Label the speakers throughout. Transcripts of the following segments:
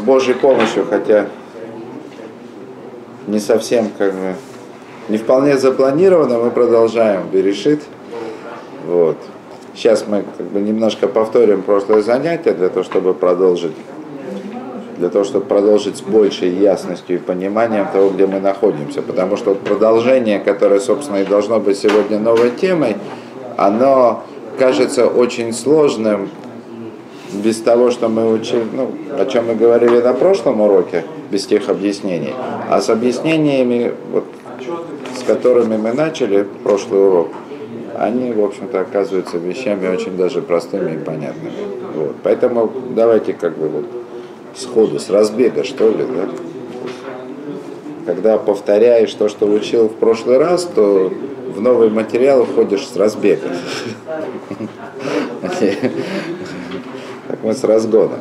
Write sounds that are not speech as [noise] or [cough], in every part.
Speaker 1: с Божьей помощью, хотя не совсем как бы не вполне запланировано, мы продолжаем Берешит. Вот. Сейчас мы как бы немножко повторим прошлое занятие для того, чтобы продолжить для того, чтобы продолжить с большей ясностью и пониманием того, где мы находимся. Потому что продолжение, которое, собственно, и должно быть сегодня новой темой, оно кажется очень сложным без того, что мы учили, ну, о чем мы говорили на прошлом уроке, без тех объяснений. А с объяснениями, вот, с которыми мы начали прошлый урок, они, в общем-то, оказываются вещами очень даже простыми и понятными. Вот. Поэтому давайте как бы вот сходу, с разбега, что ли, да? Когда повторяешь то, что учил в прошлый раз, то в новый материал входишь с разбега. [laughs] Так мы с разгона.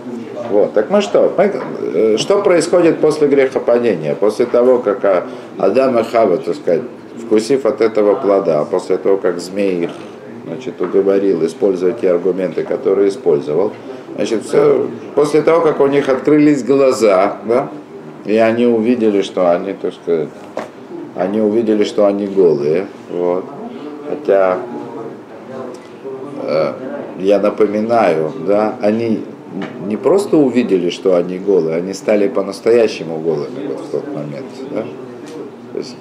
Speaker 1: Вот. Так мы что? Мы, э, что происходит после грехопадения? После того, как а, Адам и Хава, так сказать, вкусив от этого плода, после того, как змей их значит, уговорил использовать те аргументы, которые использовал, Значит, все, после того, как у них открылись глаза, да, и они увидели, что они, так сказать, они увидели, что они голые, вот. Хотя, э, я напоминаю, да, они не просто увидели, что они голые, они стали по-настоящему голыми вот в тот момент, да. То есть,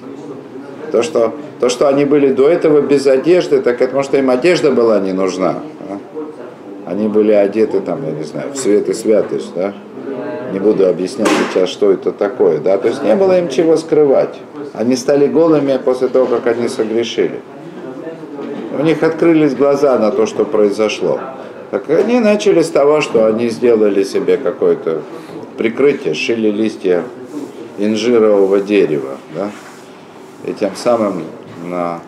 Speaker 1: то что, то, что они были до этого без одежды, так это потому что им одежда была не нужна они были одеты там, я не знаю, в свет и святость, да? Не буду объяснять сейчас, что это такое, да? То есть не было им чего скрывать. Они стали голыми после того, как они согрешили. У них открылись глаза на то, что произошло. Так они начали с того, что они сделали себе какое-то прикрытие, шили листья инжирового дерева, да? И тем самым на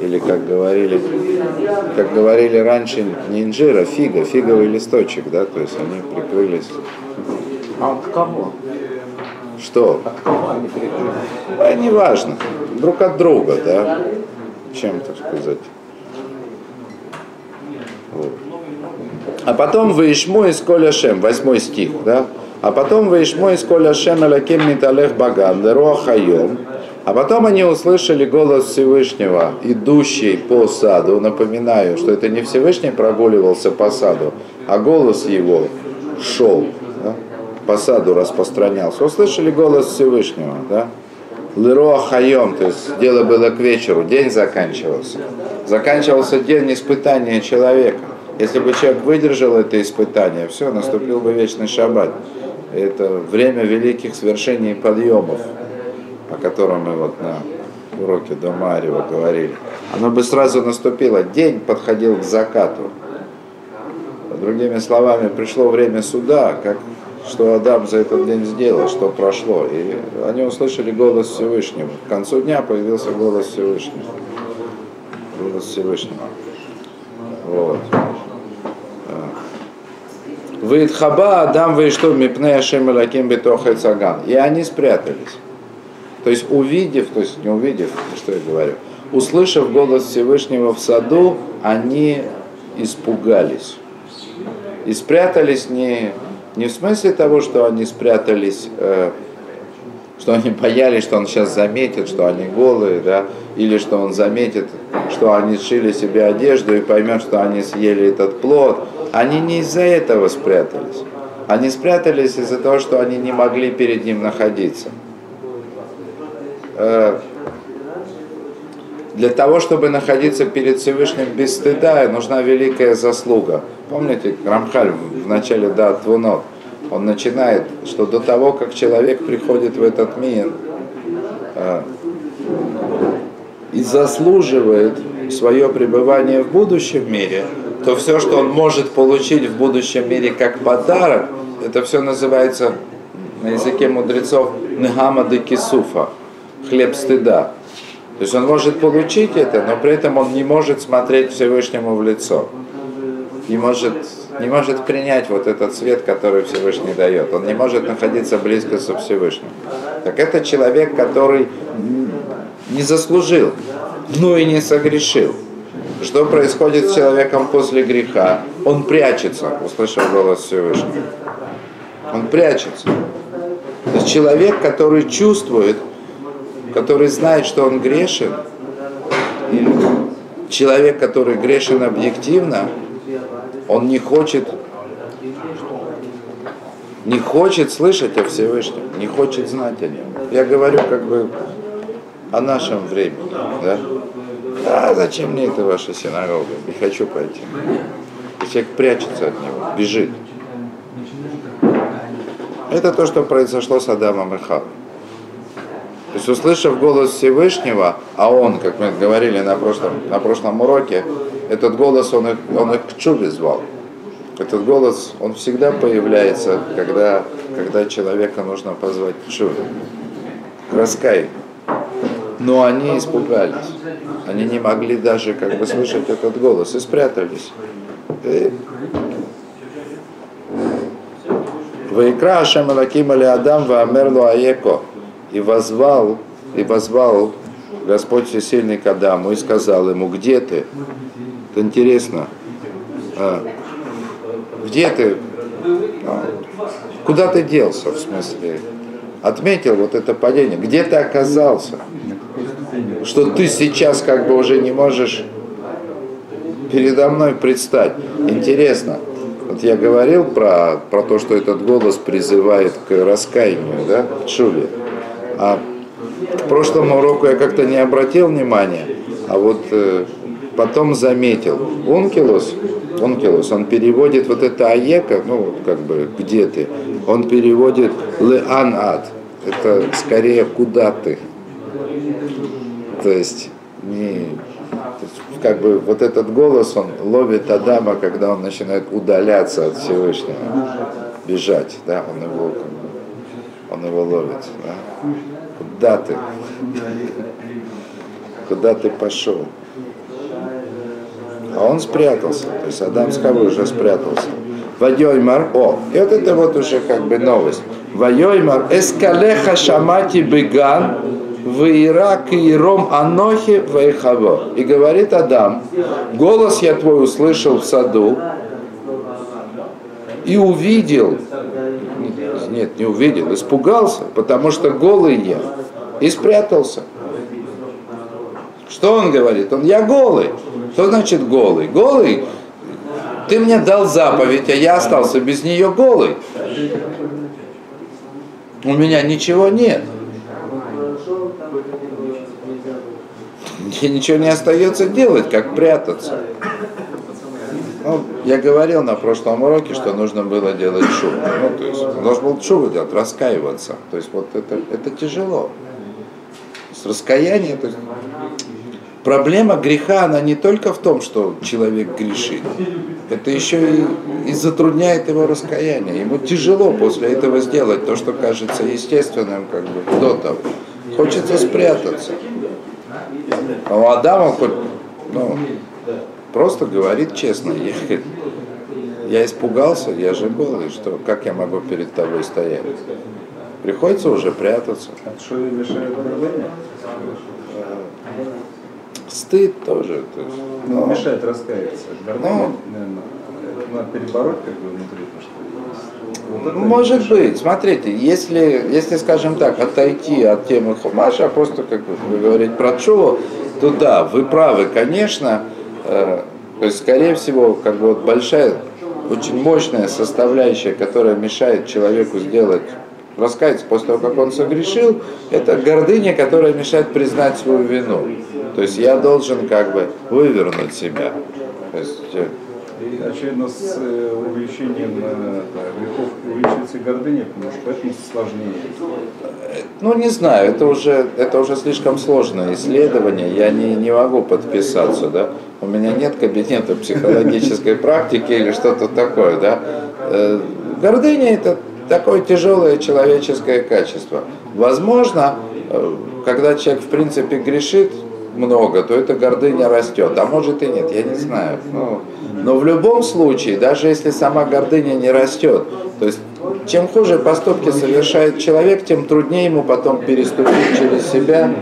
Speaker 1: или как говорили, как говорили раньше, не инжира, фига, фиговый листочек, да, то есть они прикрылись.
Speaker 2: А от кого?
Speaker 1: Что?
Speaker 2: От кого они прикрылись?
Speaker 1: А, неважно, друг от друга, да, чем, так сказать. Вот. А потом Ваишму из Коля Шем, восьмой стих, да? А потом Ваишму из Коля Шем Алаким Миталех Баган, Хайом, а потом они услышали голос Всевышнего, идущий по саду. Напоминаю, что это не Всевышний прогуливался по саду, а голос его шел, да? по саду распространялся. Услышали голос Всевышнего, да? Хайом, то есть дело было к вечеру, день заканчивался. Заканчивался день испытания человека. Если бы человек выдержал это испытание, все, наступил бы вечный шаббат. Это время великих свершений и подъемов о котором мы вот на уроке до Марева говорили, оно бы сразу наступило. День подходил к закату. Другими словами, пришло время суда, как, что Адам за этот день сделал, что прошло. И они услышали голос Всевышнего. К концу дня появился голос Всевышнего. Голос Всевышнего. Вот. Ваидхаба Адам что мипне Ашем Лаким Бетоха Цаган. И они спрятались. То есть увидев, то есть не увидев, что я говорю, услышав голос Всевышнего в саду, они испугались. И спрятались не, не в смысле того, что они спрятались, э, что они боялись, что он сейчас заметит, что они голые, да, или что он заметит, что они сшили себе одежду и поймет, что они съели этот плод. Они не из-за этого спрятались. Они спрятались из-за того, что они не могли перед ним находиться. Э, для того, чтобы находиться перед Всевышним без стыда, нужна великая заслуга. Помните, Рамхаль в начале да, Твунот, он начинает, что до того, как человек приходит в этот мир э, и заслуживает свое пребывание в будущем мире, то все, что он может получить в будущем мире как подарок, это все называется на языке мудрецов Негама де Кисуфа хлеб стыда. То есть он может получить это, но при этом он не может смотреть Всевышнему в лицо. Не может, не может принять вот этот свет, который Всевышний дает. Он не может находиться близко со Всевышним. Так это человек, который не заслужил, но и не согрешил. Что происходит с человеком после греха? Он прячется, услышав голос Всевышнего. Он прячется. То есть человек, который чувствует, который знает, что он грешен, и человек, который грешен объективно, он не хочет не хочет слышать о Всевышнем, не хочет знать о нем. Я говорю как бы о нашем времени. Да? А зачем мне это ваша синагога? Не хочу пойти. И человек прячется от него, бежит. Это то, что произошло с Адамом и Хавой. То есть, услышав голос Всевышнего, а он, как мы говорили на прошлом, на прошлом уроке, этот голос, он их, он их к чубе звал. Этот голос, он всегда появляется, когда, когда человека нужно позвать к чубе, к. Но они испугались. Они не могли даже как бы слышать этот голос и спрятались. И... Ваикра Ашем Алаким Али Адам Ваамерлу Аеко. И возвал, и возвал Господь Всесильный к Адаму и сказал ему, где ты? Это интересно. А, где ты? А, куда ты делся, в смысле? Отметил вот это падение. Где ты оказался? Что ты сейчас как бы уже не можешь передо мной предстать. Интересно. Вот я говорил про, про то, что этот голос призывает к раскаянию, да, к шуле. А к прошлому уроку я как-то не обратил внимания, а вот э, потом заметил. Ункилус, ункилус, он переводит вот это аека, ну вот как бы где ты, он переводит леан ад. Это скорее куда ты. То есть не как бы вот этот голос, он ловит Адама, когда он начинает удаляться от Всевышнего, бежать, да, он его, он его ловит, да. Куда ты? Куда ты пошел? А он спрятался, то есть Адам с кого уже спрятался. Вайоймар, о, и вот это вот уже как бы новость. Вайоймар, эскалеха шамати беган, Ваирак и Ром Анохи Вайхаво. И говорит Адам, голос я твой услышал в саду и увидел, нет, не увидел, испугался, потому что голый я, и спрятался. Что он говорит? Он, я голый. Что значит голый? Голый, ты мне дал заповедь, а я остался без нее голый. У меня ничего нет. Мне ничего не остается делать, как прятаться. Ну, я говорил на прошлом уроке, что нужно было делать шубу. Ну, то есть, должен был шубу делать, раскаиваться. То есть, вот это, это тяжело. С раскаянием, то есть, проблема греха, она не только в том, что человек грешит. Это еще и, и затрудняет его раскаяние. Ему тяжело после этого сделать то, что кажется естественным, как бы, до того. Хочется спрятаться. А у Адама хоть, ну, просто говорит честно, я, я испугался, я же был, и что, как я могу перед тобой стоять? Приходится уже прятаться.
Speaker 3: А что мешает гордыне?
Speaker 1: Стыд тоже. То есть,
Speaker 3: Ну,
Speaker 1: ну,
Speaker 3: мешает раскаяться. Гордыня,
Speaker 1: Ну.
Speaker 3: надо перебороть как бы внутри. Вот
Speaker 1: Может
Speaker 3: мешает.
Speaker 1: быть, смотрите, если, если, скажем так, отойти от темы Хумаша, а просто, как вы говорить про Чуву, то да, вы правы, конечно, э, то есть, скорее всего, как бы вот большая, очень мощная составляющая, которая мешает человеку сделать раскаяться после того, как он согрешил, это гордыня, которая мешает признать свою вину. То есть я должен как бы вывернуть себя. То есть, э,
Speaker 3: И, очевидно, с э, увеличением э, грехов увеличивается и гордыня, потому что поэтому сложнее.
Speaker 1: Ну, не знаю, это уже, это уже слишком сложное исследование, я не, не могу подписаться, да. У меня нет кабинета психологической [laughs] практики или что-то такое, да. Э, Гордыня это такое тяжелое человеческое качество. Возможно, когда человек в принципе грешит много, то эта гордыня растет, а может и нет, я не знаю. Ну, но в любом случае, даже если сама гордыня не растет, то есть чем хуже поступки совершает человек, тем труднее ему потом переступить через себя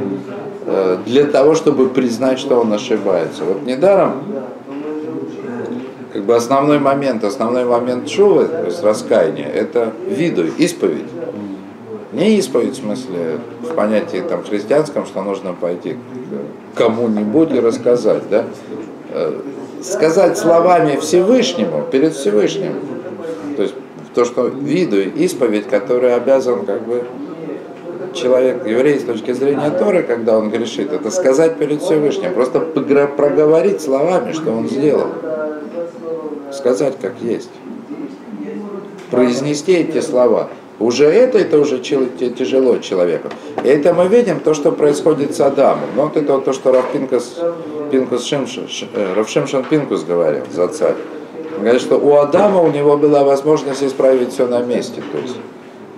Speaker 1: э, для того, чтобы признать, что он ошибается. Вот недаром, как бы основной момент, основной момент шувы, то есть раскаяния, это виду, исповедь. Не исповедь в смысле, в понятии там христианском, что нужно пойти к кому-нибудь и рассказать, да? Э, сказать словами Всевышнему, перед Всевышним. То есть то, что виду, исповедь, которую обязан как бы человек, еврей с точки зрения Торы, когда он грешит, это сказать перед Всевышним, просто проговорить словами, что он сделал. Сказать как есть. Произнести эти слова. Уже это, это уже тяжело человеку. И это мы видим, то, что происходит с Адамом. Ну, вот это вот то, что Раф Пинкус, Шимш, э, Раф Шимшин Пинкус говорил за царь. Он говорит, что у Адама у него была возможность исправить все на месте. То есть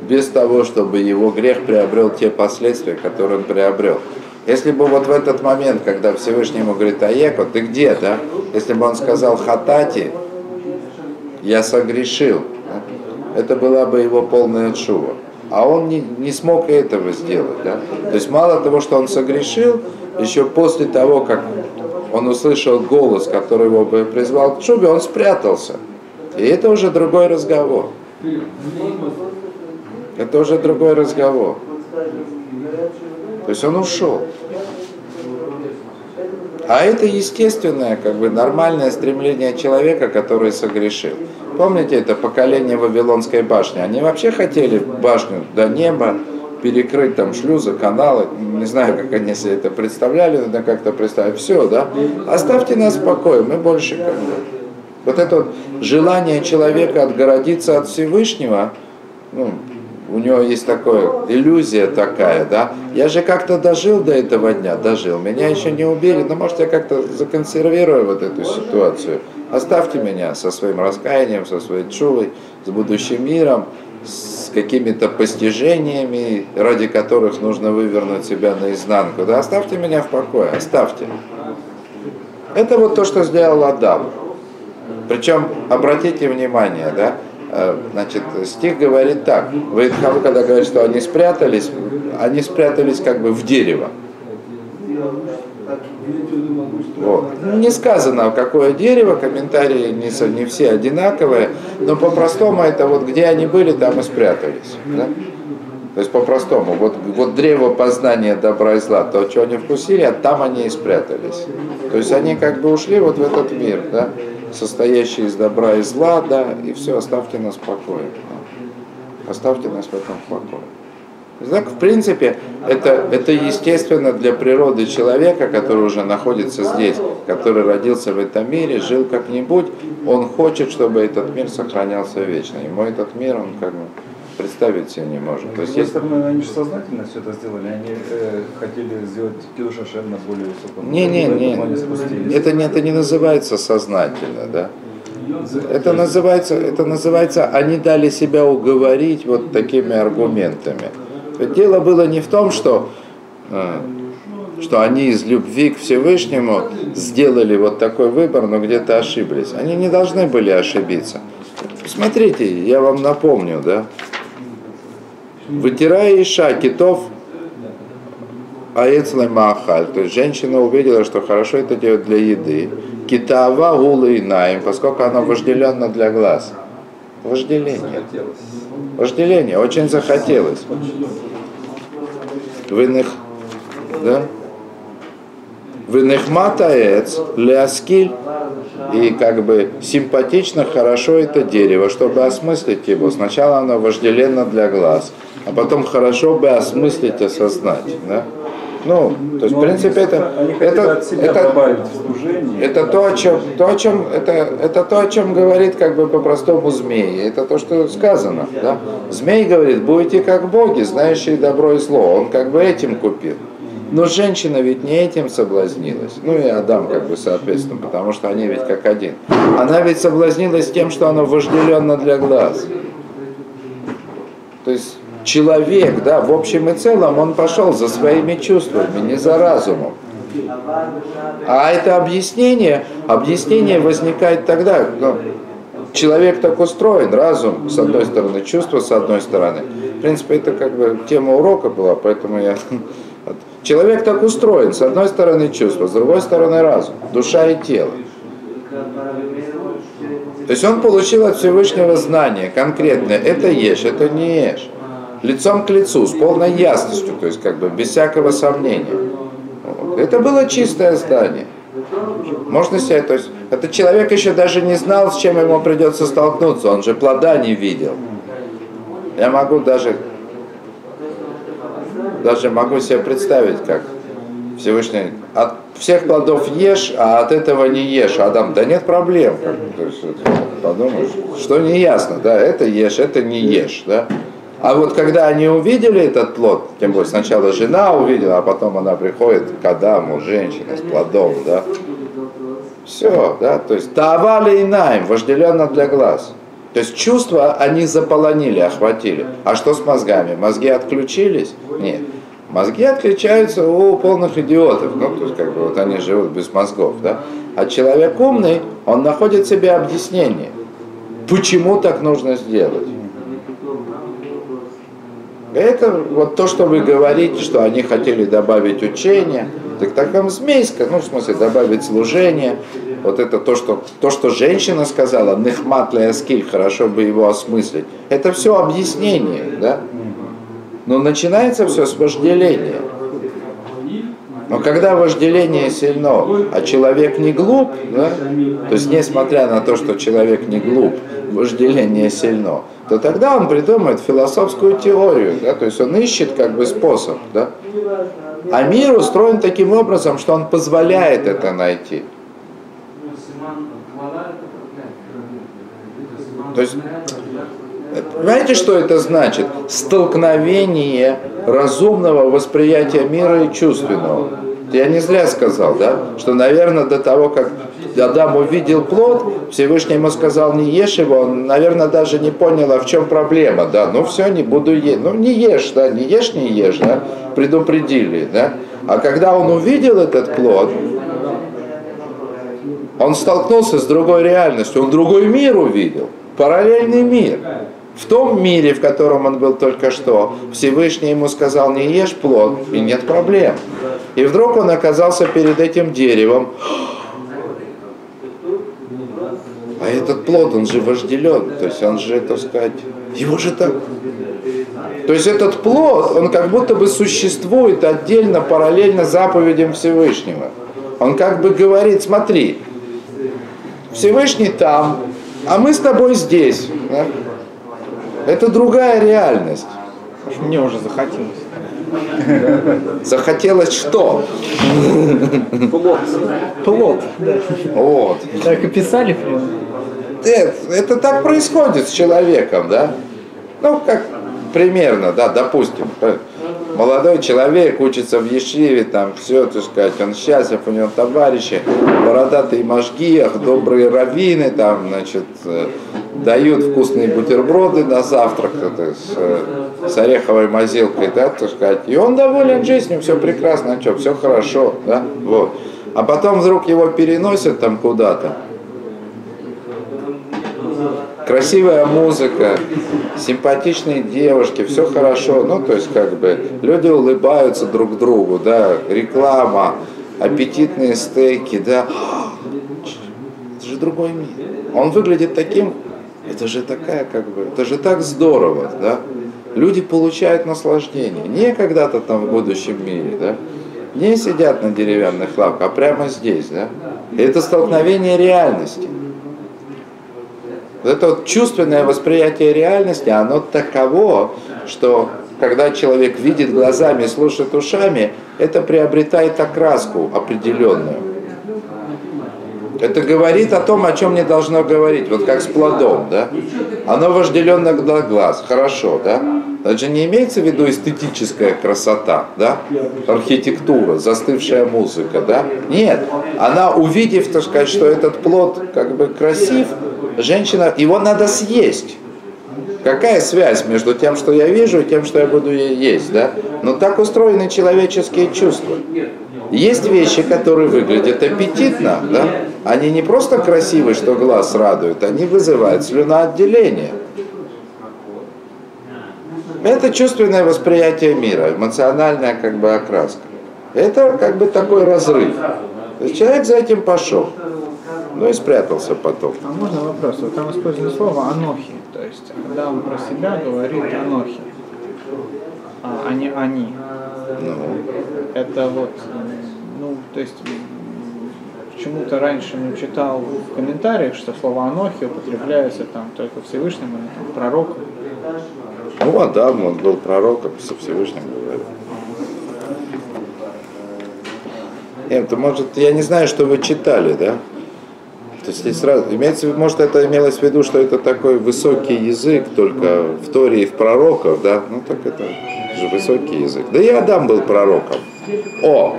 Speaker 1: без того, чтобы его грех приобрел те последствия, которые он приобрел. Если бы вот в этот момент, когда Всевышний ему говорит, Аеко, ты где, да? Если бы он сказал Хатати, я согрешил, это была бы его полная чува. А он не, не смог этого сделать. Да? То есть мало того, что он согрешил, еще после того, как он услышал голос, который его бы призвал к чубе, он спрятался. И это уже другой разговор. Это уже другой разговор. То есть он ушел. А это естественное, как бы нормальное стремление человека, который согрешил. Помните это поколение Вавилонской башни? Они вообще хотели башню до неба, перекрыть там шлюзы, каналы, не знаю, как они себе это представляли, надо как-то представить, все, да, оставьте нас в покое, мы больше как бы. Вот это вот желание человека отгородиться от Всевышнего, ну, у него есть такая иллюзия такая, да, я же как-то дожил до этого дня, дожил, меня еще не убили, но может я как-то законсервирую вот эту ситуацию, оставьте меня со своим раскаянием, со своей чувой, с будущим миром, с какими-то постижениями, ради которых нужно вывернуть себя наизнанку, да, оставьте меня в покое, оставьте. Это вот то, что сделал Адам. Причем, обратите внимание, да, Э, значит, стих говорит так. Ваидхам, когда говорит, что они спрятались, они спрятались как бы в дерево. Вот. Не сказано, какое дерево, комментарии не, не все одинаковые, но по-простому это вот где они были, там и спрятались. Да? То есть по-простому, вот, вот древо познания добра и зла, то, что они вкусили, а там они и спрятались. То есть они как бы ушли вот в этот мир, да? состоящий из добра и зла, да, и все, оставьте нас в покое. Да. Оставьте нас в этом покое. Так, в принципе, это, это естественно для природы человека, который уже находится здесь, который родился в этом мире, жил как-нибудь, он хочет, чтобы этот мир сохранялся вечно. Ему этот мир, он как бы представить себе не может.
Speaker 3: То есть, с другой стороны, они же сознательно все это сделали, они э, хотели сделать Кидуш Ашем на более высоком
Speaker 1: Не, не, не, это, не, это не называется сознательно, да. Это называется, это называется, они дали себя уговорить вот такими аргументами. Дело было не в том, что, э, что они из любви к Всевышнему сделали вот такой выбор, но где-то ошиблись. Они не должны были ошибиться. Смотрите, я вам напомню, да, Вытирая Иша китов Аэцлай Махаль, то есть женщина увидела, что хорошо это делать для еды. Китава гула и наим, поскольку она вожделенна для глаз. Вожделение. Вожделение, очень захотелось. В иных, да? В иных матаец, ляскиль, и как бы симпатично, хорошо это дерево, чтобы осмыслить его. Сначала оно вожделенно для глаз, а потом хорошо бы осмыслить, осознать. Да? Ну, то есть, в принципе, это, это, это, это то, о чем, то, о чем, это, это то, о чем говорит как бы по-простому змей. Это то, что сказано. Да? Змей говорит, будете как боги, знающие добро и зло. Он как бы этим купил. Но женщина ведь не этим соблазнилась. Ну и Адам как бы соответственно, потому что они ведь как один. Она ведь соблазнилась тем, что она вожделенно для глаз. То есть человек, да, в общем и целом, он пошел за своими чувствами, не за разумом. А это объяснение, объяснение возникает тогда, ну, человек так устроен, разум с одной стороны, чувство с одной стороны. В принципе, это как бы тема урока была, поэтому я... Человек так устроен, с одной стороны чувство, с другой стороны разум, душа и тело. То есть он получил от Всевышнего знание конкретное. Это ешь, это не ешь. Лицом к лицу, с полной ясностью, то есть как бы без всякого сомнения. Вот. Это было чистое здание. Можно себе, то есть этот человек еще даже не знал, с чем ему придется столкнуться, он же плода не видел. Я могу даже, даже могу себе представить, как Всевышний, от всех плодов ешь, а от этого не ешь. Адам, да нет проблем. Как, то есть, подумаешь, что не ясно, да, это ешь, это не ешь, да. А вот когда они увидели этот плод, тем более сначала жена увидела, а потом она приходит к Адаму, женщина с плодом, да, все, да, то есть давали инаем, вожделенно для глаз. То есть чувства они заполонили, охватили. А что с мозгами? Мозги отключились? Нет. Мозги отключаются у полных идиотов. Ну, то есть, как бы, вот они живут без мозгов, да. А человек умный, он находит себе объяснение. Почему так нужно сделать? Это вот то, что вы говорите, что они хотели добавить учение, так таком змейска, ну, в смысле, добавить служение. Вот это то, что, то, что женщина сказала, нехмат аскиль, хорошо бы его осмыслить. Это все объяснение, да? Но начинается все с вожделения. Но когда вожделение сильно, а человек не глуп, да, то есть несмотря на то, что человек не глуп, вожделение сильно, то тогда он придумает философскую теорию, да, то есть он ищет как бы способ. Да. А мир устроен таким образом, что он позволяет это найти. То есть Понимаете, что это значит? Столкновение разумного восприятия мира и чувственного. Я не зря сказал, да, что, наверное, до того, как Адам увидел плод, Всевышний ему сказал, не ешь его, он, наверное, даже не понял, а в чем проблема, да, ну все, не буду есть, ну не ешь, да, не ешь, не ешь, да, предупредили, да. А когда он увидел этот плод, он столкнулся с другой реальностью, он другой мир увидел, параллельный мир. В том мире, в котором он был только что, Всевышний ему сказал, не ешь плод, и нет проблем. И вдруг он оказался перед этим деревом. А этот плод, он же вожделен, то есть он же, так сказать, его же так... То есть этот плод, он как будто бы существует отдельно, параллельно заповедям Всевышнего. Он как бы говорит, смотри, Всевышний там, а мы с тобой здесь. Это другая реальность.
Speaker 2: Мне уже захотелось.
Speaker 1: Захотелось что?
Speaker 2: Плод. Плод, да.
Speaker 1: Вот.
Speaker 2: Так и писали прям.
Speaker 1: Это, это так происходит с человеком, да? Ну, как примерно, да, допустим. Молодой человек учится в Ешиве, там все, так сказать, он счастлив, у него товарищи, бородатые мажгиях, добрые раввины, там, значит, э, дают вкусные бутерброды на завтрак это, с, э, с ореховой мазилкой, да, так сказать, и он доволен жизнью, все прекрасно, что, все хорошо, да, вот. А потом вдруг его переносят там куда-то, красивая музыка, симпатичные девушки, все хорошо, ну, то есть, как бы, люди улыбаются друг другу, да, реклама, аппетитные стейки, да, это же другой мир. Он выглядит таким, это же такая, как бы, это же так здорово, да, люди получают наслаждение, не когда-то там в будущем мире, да, не сидят на деревянных лавках, а прямо здесь, да, и это столкновение реальности. Вот это вот чувственное восприятие реальности, оно таково, что когда человек видит глазами слушает ушами, это приобретает окраску определенную. Это говорит о том, о чем не должно говорить, вот как с плодом, да? Оно вожделенно для глаз, хорошо, да? Же не имеется в виду эстетическая красота, да? Архитектура, застывшая музыка, да? Нет, она увидев, так сказать, что этот плод как бы красив, женщина, его надо съесть. Какая связь между тем, что я вижу, и тем, что я буду есть, да? Но так устроены человеческие чувства. Есть вещи, которые выглядят аппетитно, да? Они не просто красивые, что глаз радует, они вызывают слюноотделение. Это чувственное восприятие мира, эмоциональная как бы окраска. Это как бы такой разрыв. Человек за этим пошел. Ну и спрятался потом.
Speaker 2: А можно вопрос? Вот там использовано слово «анохи». То есть, когда он про себя говорит «анохи», а, а не «они».
Speaker 1: Ну,
Speaker 2: Это вот, ну, то есть, почему-то раньше ну, читал в комментариях, что слово «анохи» употребляется там только Всевышним или там, пророком.
Speaker 1: ну Адам, он был пророком, со Всевышним говорил. Нет, то может, я не знаю, что вы читали, да? То есть сразу, имеется, может, это имелось в виду, что это такой высокий язык, только в Торе и в пророков, да? Ну, так это же высокий язык. Да и Адам был пророком. О,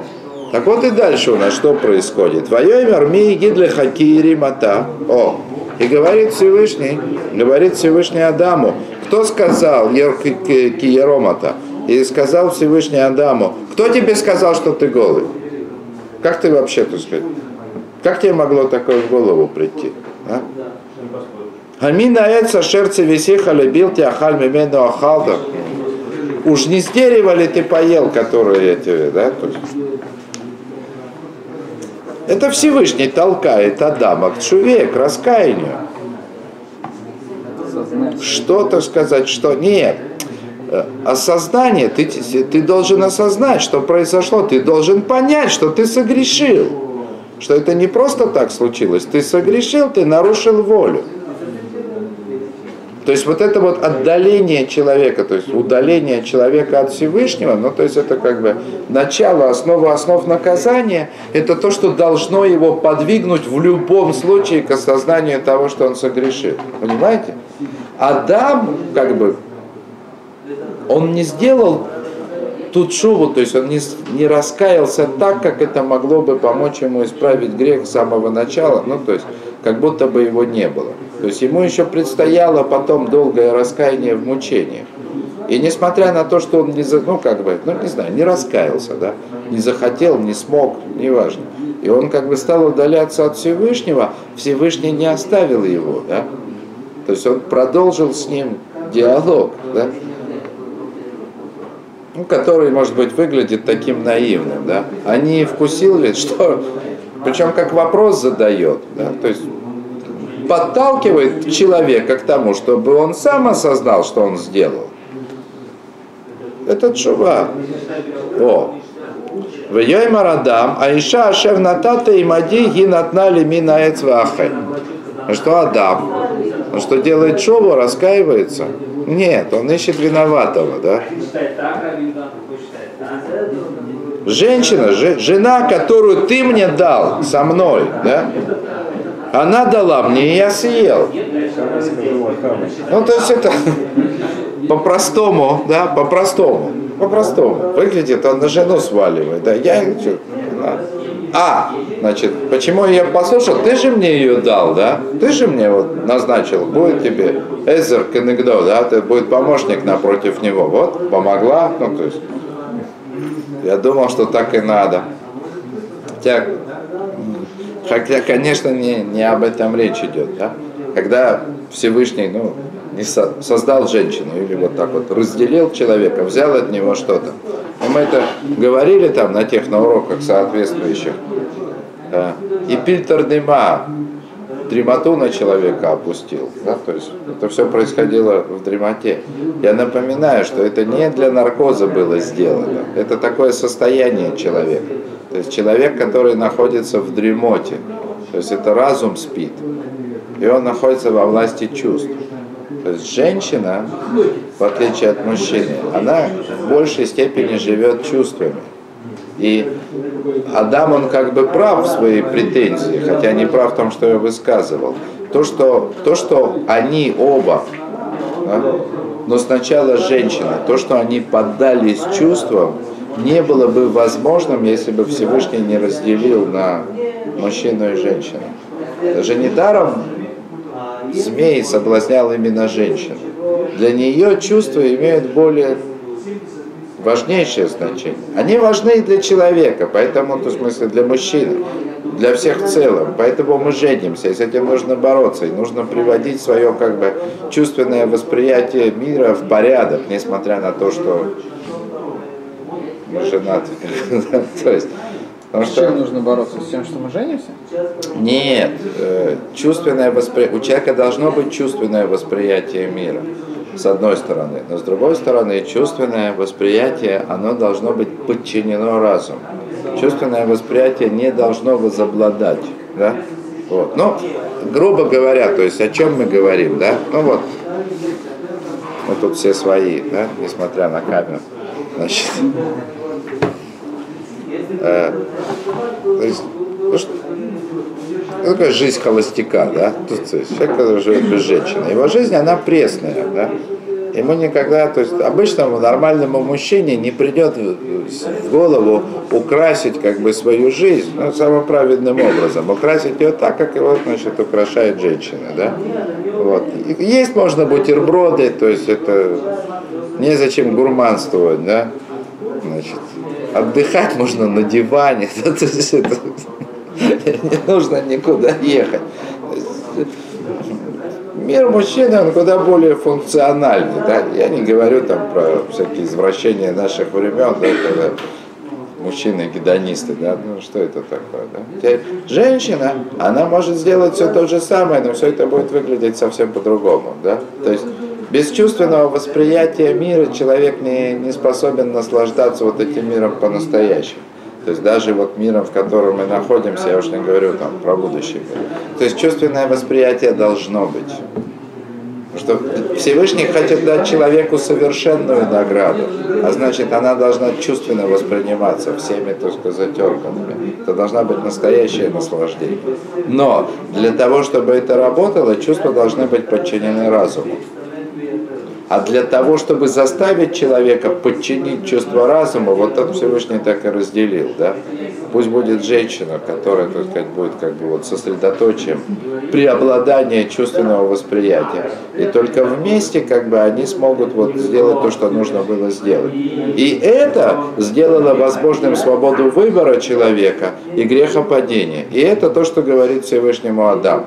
Speaker 1: так вот и дальше у нас что происходит? Воем армии гидле хакири мата. О, и говорит Всевышний, говорит Всевышний Адаму, кто сказал киеромата? И сказал Всевышний Адаму, кто тебе сказал, что ты голый? Как ты вообще, так сказать, как тебе могло такое в голову прийти? А? Амина эца шерце висиха любил тебя халь мимену ахалда. Уж не с дерева ли ты поел, которое я тебе, да? Это Всевышний толкает Адама к чуве, к раскаянию. Что-то сказать, что нет. Э, Осознание, ты, ты должен осознать, что произошло, ты должен понять, что ты согрешил. Что это не просто так случилось, ты согрешил, ты нарушил волю. То есть вот это вот отдаление человека, то есть удаление человека от Всевышнего, ну то есть это как бы начало, основа основ наказания, это то, что должно его подвигнуть в любом случае к осознанию того, что он согрешил. Понимаете? Адам как бы, он не сделал тут шубу, то есть он не, не раскаялся так, как это могло бы помочь ему исправить грех с самого начала, ну то есть как будто бы его не было. То есть ему еще предстояло потом долгое раскаяние в мучениях. И несмотря на то, что он не, за- ну как бы, ну не знаю, не раскаялся, да, не захотел, не смог, неважно. И он как бы стал удаляться от Всевышнего, Всевышний не оставил его, да. То есть он продолжил с ним диалог, да ну, который, может быть, выглядит таким наивным, да, а не вкусил ли, что, причем как вопрос задает, да, то есть подталкивает человека к тому, чтобы он сам осознал, что он сделал. Это чува. О. В Йоймар Адам, Аиша Ашев Натата и Мади Гинатна Лимина Эцвахай. Что Адам? Что делает шову, раскаивается? Нет, он ищет виноватого, да? Женщина, же- жена, которую ты мне дал со мной, да? Она дала мне, и я съел. Ну, то есть это [laughs] по-простому, да, по-простому, по-простому. Выглядит, он на жену сваливает, да, я... да. А, значит, почему я послушал? Ты же мне ее дал, да? Ты же мне вот назначил, будет тебе Эзер Кенегдо, да, ты будет помощник напротив него. Вот, помогла, ну, то есть, я думал, что так и надо. Хотя, хотя конечно, не, не об этом речь идет, да? Когда Всевышний, ну, не со- создал женщину или вот так вот разделил человека, взял от него что-то. И мы это говорили там на тех на уроках соответствующих. Да. И Пильтер Дима дремоту на человека опустил. Да? То есть это все происходило в дремоте. Я напоминаю, что это не для наркоза было сделано. Это такое состояние человека. То есть человек, который находится в дремоте. То есть это разум спит. И он находится во власти чувств. То есть женщина, в отличие от мужчины, она в большей степени живет чувствами. И Адам, он как бы прав в своей претензии, хотя не прав в том, что я высказывал. То, что, то, что они оба, да, но сначала женщина, то, что они поддались чувствам, не было бы возможным, если бы Всевышний не разделил на мужчину и женщину. Даже недаром змей соблазнял именно женщину. Для нее чувства имеют более важнейшее значение. Они важны и для человека, поэтому, в смысле, для мужчины, для всех в целом. Поэтому мы женимся, и с этим нужно бороться, и нужно приводить свое как бы чувственное восприятие мира в порядок, несмотря на то, что мы женаты. [laughs] То есть Потому
Speaker 2: С
Speaker 1: что
Speaker 2: чем нужно бороться? С тем, что мы женимся?
Speaker 1: Нет, э, чувственное восприятие, у человека должно быть чувственное восприятие мира, с одной стороны. Но с другой стороны, чувственное восприятие, оно должно быть подчинено разуму. Чувственное восприятие не должно возобладать. Да? Вот. Ну, грубо говоря, то есть о чем мы говорим, да? Ну вот, мы тут все свои, да, несмотря на камеру. Значит, э, то есть, ну, что- такая жизнь холостяка, да? То есть, человек, который живет без женщины. Его жизнь, она пресная, да? Ему никогда, то есть обычному нормальному мужчине не придет в голову украсить как бы свою жизнь ну, самым праведным образом. Украсить ее так, как его, значит, украшает женщина, да? Вот. Есть можно бутерброды, то есть это незачем гурманствовать, да? Значит, отдыхать можно на диване, [laughs] то есть это не нужно никуда ехать. Мир мужчины, он куда более функциональный, да? Я не говорю там про всякие извращения наших времен, да, когда мужчины гедонисты, да, ну что это такое, да? Женщина, она может сделать все то же самое, но все это будет выглядеть совсем по-другому, да? То есть без чувственного восприятия мира человек не, не способен наслаждаться вот этим миром по-настоящему. То есть даже вот миром, в котором мы находимся, я уж не говорю там про будущий мир. То есть чувственное восприятие должно быть. Что Всевышний хочет дать человеку совершенную награду, а значит она должна чувственно восприниматься всеми, так сказать, органами. Это должна быть настоящее наслаждение. Но для того, чтобы это работало, чувства должны быть подчинены разуму. А для того, чтобы заставить человека подчинить чувство разума, вот это Всевышний так и разделил, да? Пусть будет женщина, которая, так сказать, будет как бы вот сосредоточием преобладания чувственного восприятия. И только вместе как бы они смогут вот сделать то, что нужно было сделать. И это сделало возможным свободу выбора человека и грехопадения. И это то, что говорит Всевышнему Адам.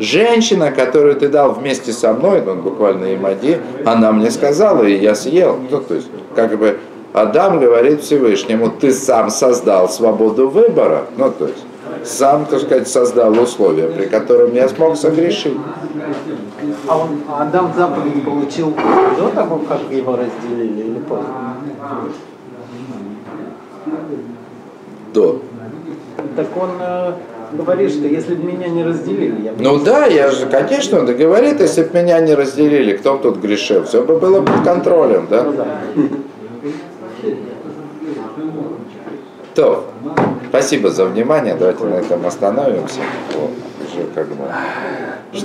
Speaker 1: Женщина, которую ты дал вместе со мной, ну, буквально Имади, она мне сказала, и я съел. Ну, то есть, как бы Адам говорит Всевышнему, ты сам создал свободу выбора, ну, то есть, сам, так сказать, создал условия, при котором я смог согрешить.
Speaker 4: А он, а Адам заповедь получил до того, как его разделили или после?
Speaker 1: До.
Speaker 4: Так он говорит, что если бы меня не разделили, я бы...
Speaker 1: Ну да, я же, конечно, он говорит, если бы меня не разделили, кто тут грешил, все бы было под контролем, да?
Speaker 4: Ну да.
Speaker 1: То, спасибо за внимание, давайте на этом остановимся. Вот, уже как бы